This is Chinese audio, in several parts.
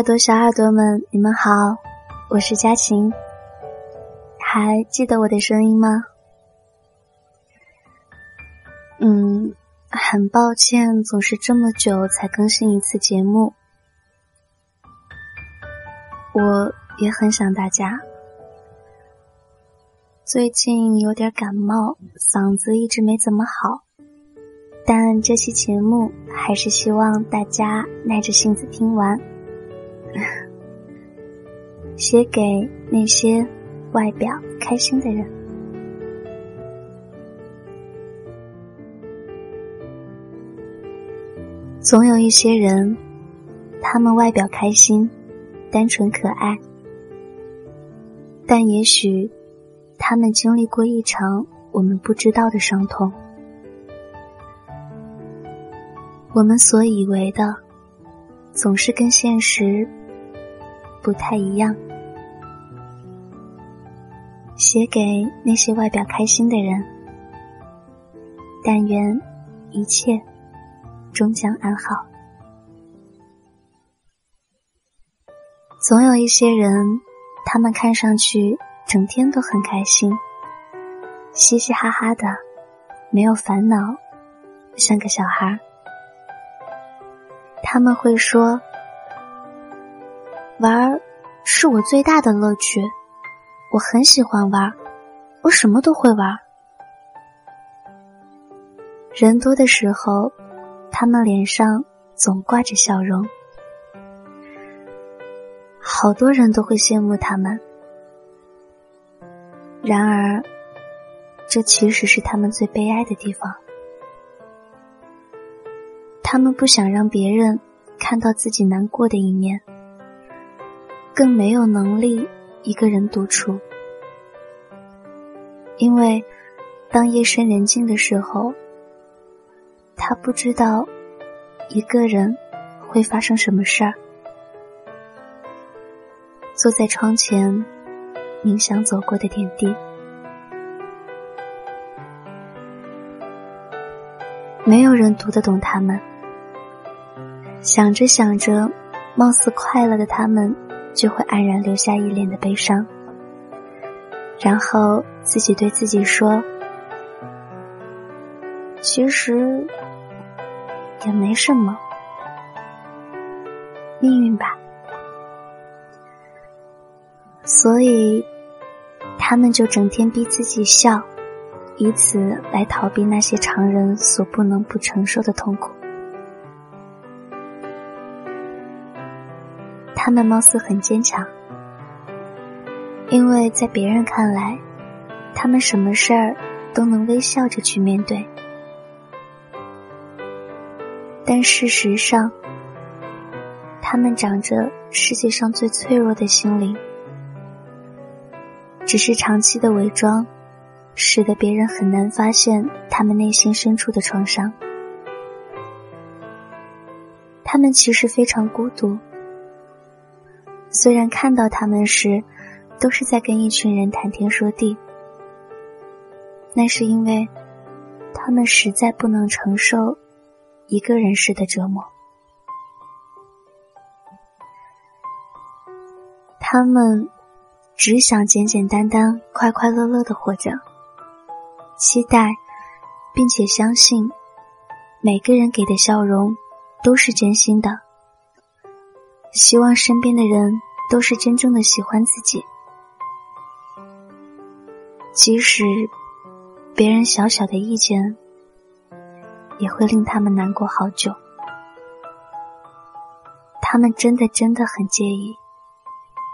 耳朵，小耳朵们，你们好，我是佳晴。还记得我的声音吗？嗯，很抱歉，总是这么久才更新一次节目。我也很想大家。最近有点感冒，嗓子一直没怎么好，但这期节目还是希望大家耐着性子听完。写给那些外表开心的人。总有一些人，他们外表开心、单纯可爱，但也许他们经历过一场我们不知道的伤痛。我们所以为的，总是跟现实。不太一样。写给那些外表开心的人，但愿一切终将安好。总有一些人，他们看上去整天都很开心，嘻嘻哈哈的，没有烦恼，像个小孩。他们会说。玩儿是我最大的乐趣，我很喜欢玩儿，我什么都会玩儿。人多的时候，他们脸上总挂着笑容，好多人都会羡慕他们。然而，这其实是他们最悲哀的地方。他们不想让别人看到自己难过的一面。更没有能力一个人独处，因为当夜深人静的时候，他不知道一个人会发生什么事儿。坐在窗前，冥想走过的点滴，没有人读得懂他们。想着想着，貌似快乐的他们。就会黯然留下一脸的悲伤，然后自己对自己说：“其实也没什么，命运吧。”所以，他们就整天逼自己笑，以此来逃避那些常人所不能不承受的痛苦。他们貌似很坚强，因为在别人看来，他们什么事儿都能微笑着去面对。但事实上，他们长着世界上最脆弱的心灵，只是长期的伪装，使得别人很难发现他们内心深处的创伤。他们其实非常孤独。虽然看到他们时，都是在跟一群人谈天说地，那是因为他们实在不能承受一个人时的折磨。他们只想简简单单、快快乐乐的活着，期待并且相信每个人给的笑容都是真心的。希望身边的人都是真正的喜欢自己，即使别人小小的意见，也会令他们难过好久。他们真的真的很介意，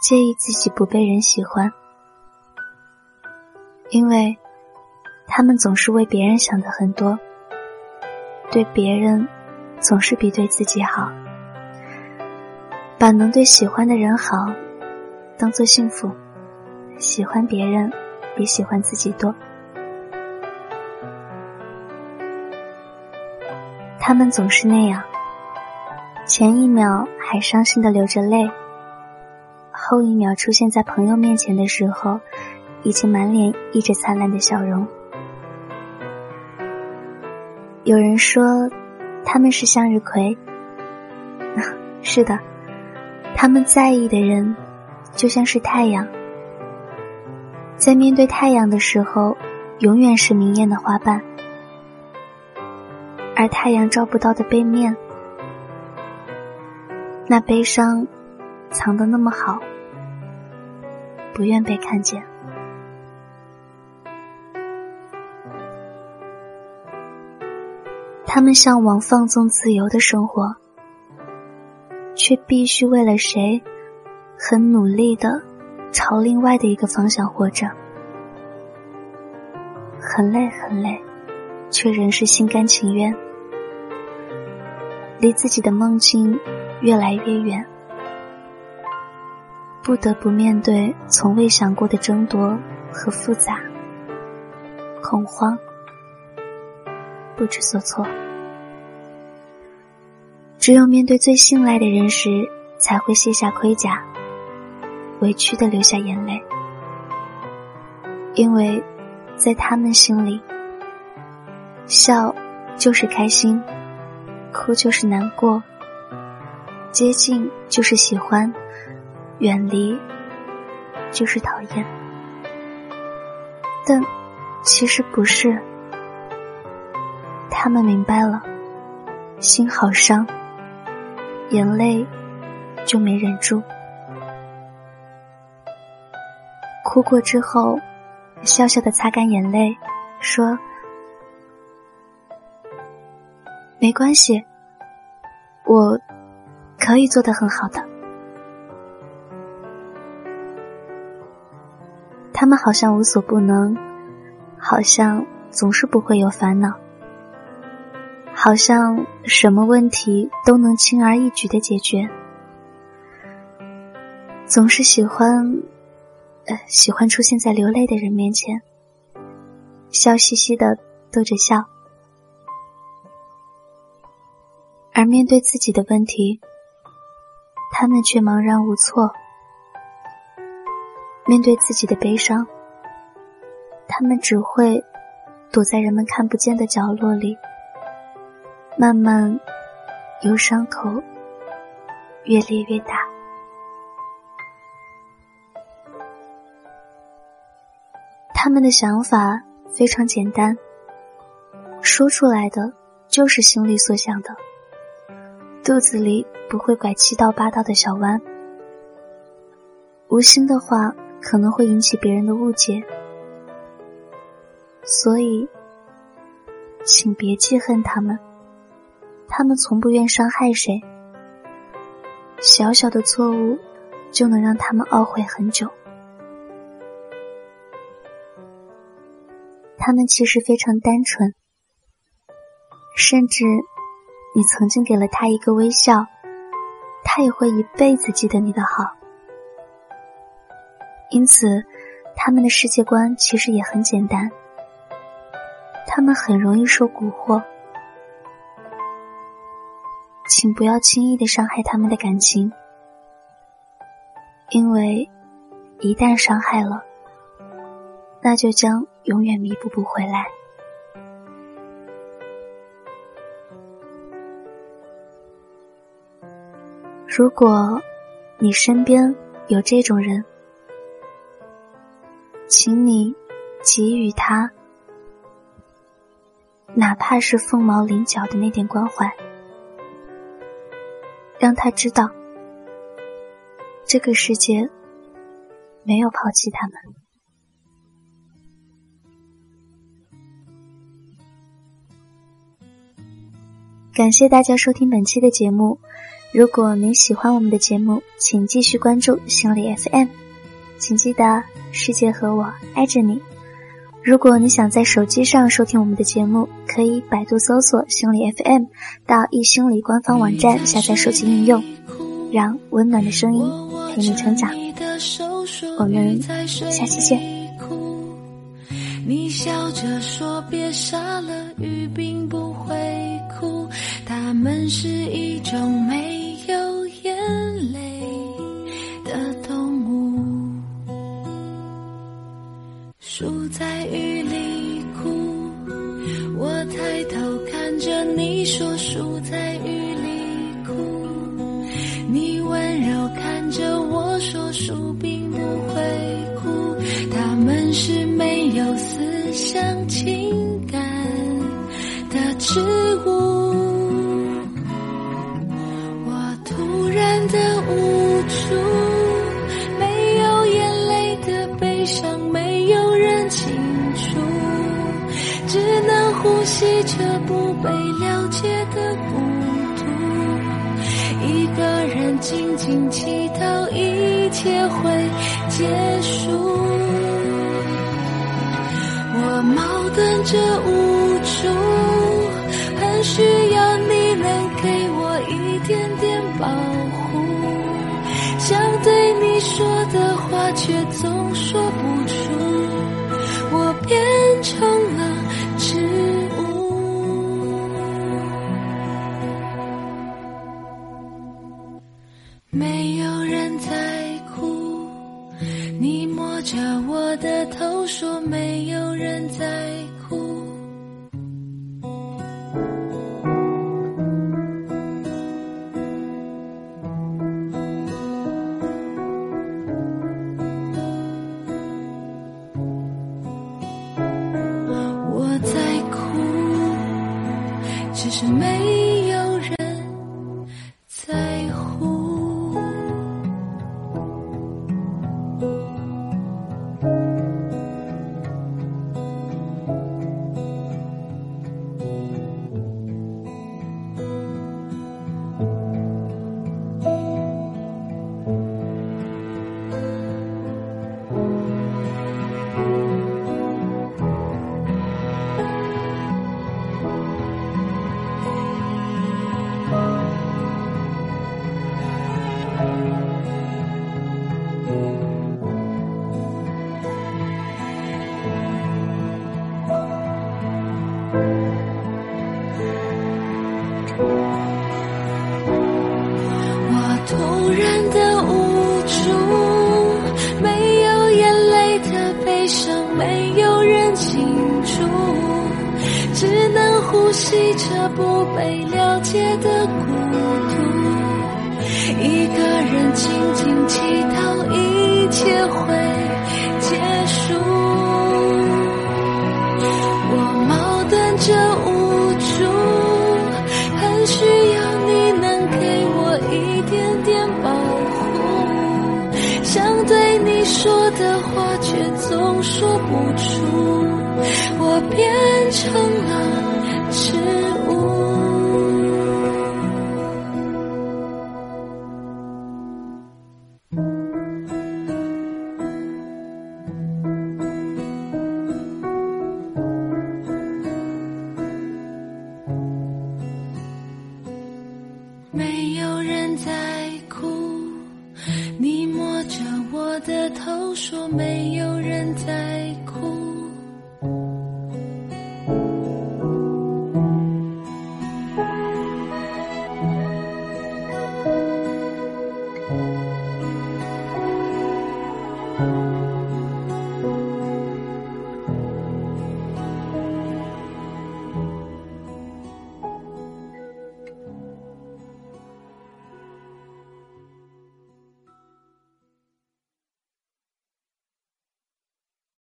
介意自己不被人喜欢，因为他们总是为别人想的很多，对别人总是比对自己好。把能对喜欢的人好当做幸福，喜欢别人比喜欢自己多。他们总是那样，前一秒还伤心的流着泪，后一秒出现在朋友面前的时候，已经满脸溢着灿烂的笑容。有人说他们是向日葵，是的。他们在意的人，就像是太阳，在面对太阳的时候，永远是明艳的花瓣，而太阳照不到的背面，那悲伤藏得那么好，不愿被看见。他们向往放纵自由的生活。却必须为了谁，很努力的朝另外的一个方向活着，很累很累，却仍是心甘情愿，离自己的梦境越来越远，不得不面对从未想过的争夺和复杂，恐慌，不知所措。只有面对最信赖的人时，才会卸下盔甲，委屈的流下眼泪。因为，在他们心里，笑就是开心，哭就是难过，接近就是喜欢，远离就是讨厌。但其实不是，他们明白了，心好伤。眼泪就没忍住，哭过之后，笑笑的擦干眼泪，说：“没关系，我可以做得很好的。”他们好像无所不能，好像总是不会有烦恼。好像什么问题都能轻而易举的解决，总是喜欢，呃，喜欢出现在流泪的人面前，笑嘻嘻的逗着笑，而面对自己的问题，他们却茫然无措；面对自己的悲伤，他们只会躲在人们看不见的角落里。慢慢，由伤口越裂越大。他们的想法非常简单，说出来的就是心里所想的，肚子里不会拐七道八道的小弯。无心的话可能会引起别人的误解，所以，请别记恨他们。他们从不愿伤害谁，小小的错误就能让他们懊悔很久。他们其实非常单纯，甚至你曾经给了他一个微笑，他也会一辈子记得你的好。因此，他们的世界观其实也很简单，他们很容易受蛊惑。请不要轻易的伤害他们的感情，因为一旦伤害了，那就将永远弥补不回来。如果你身边有这种人，请你给予他，哪怕是凤毛麟角的那点关怀。让他知道，这个世界没有抛弃他们。感谢大家收听本期的节目。如果您喜欢我们的节目，请继续关注心理 FM。请记得，世界和我爱着你。如果你想在手机上收听我们的节目，可以百度搜索“心理 FM”，到易心理官方网站下载手机应用，让温暖的声音陪你成长。我们下期见。你笑着说别傻了，雨并不会哭，他们是一种美住在呼吸着不被了解的孤独，一个人静静祈祷一切会结束。我矛盾着无助，很需要你能给我一点点保护，想对你说的话却总说不是没。夜的孤独，一个人静静祈祷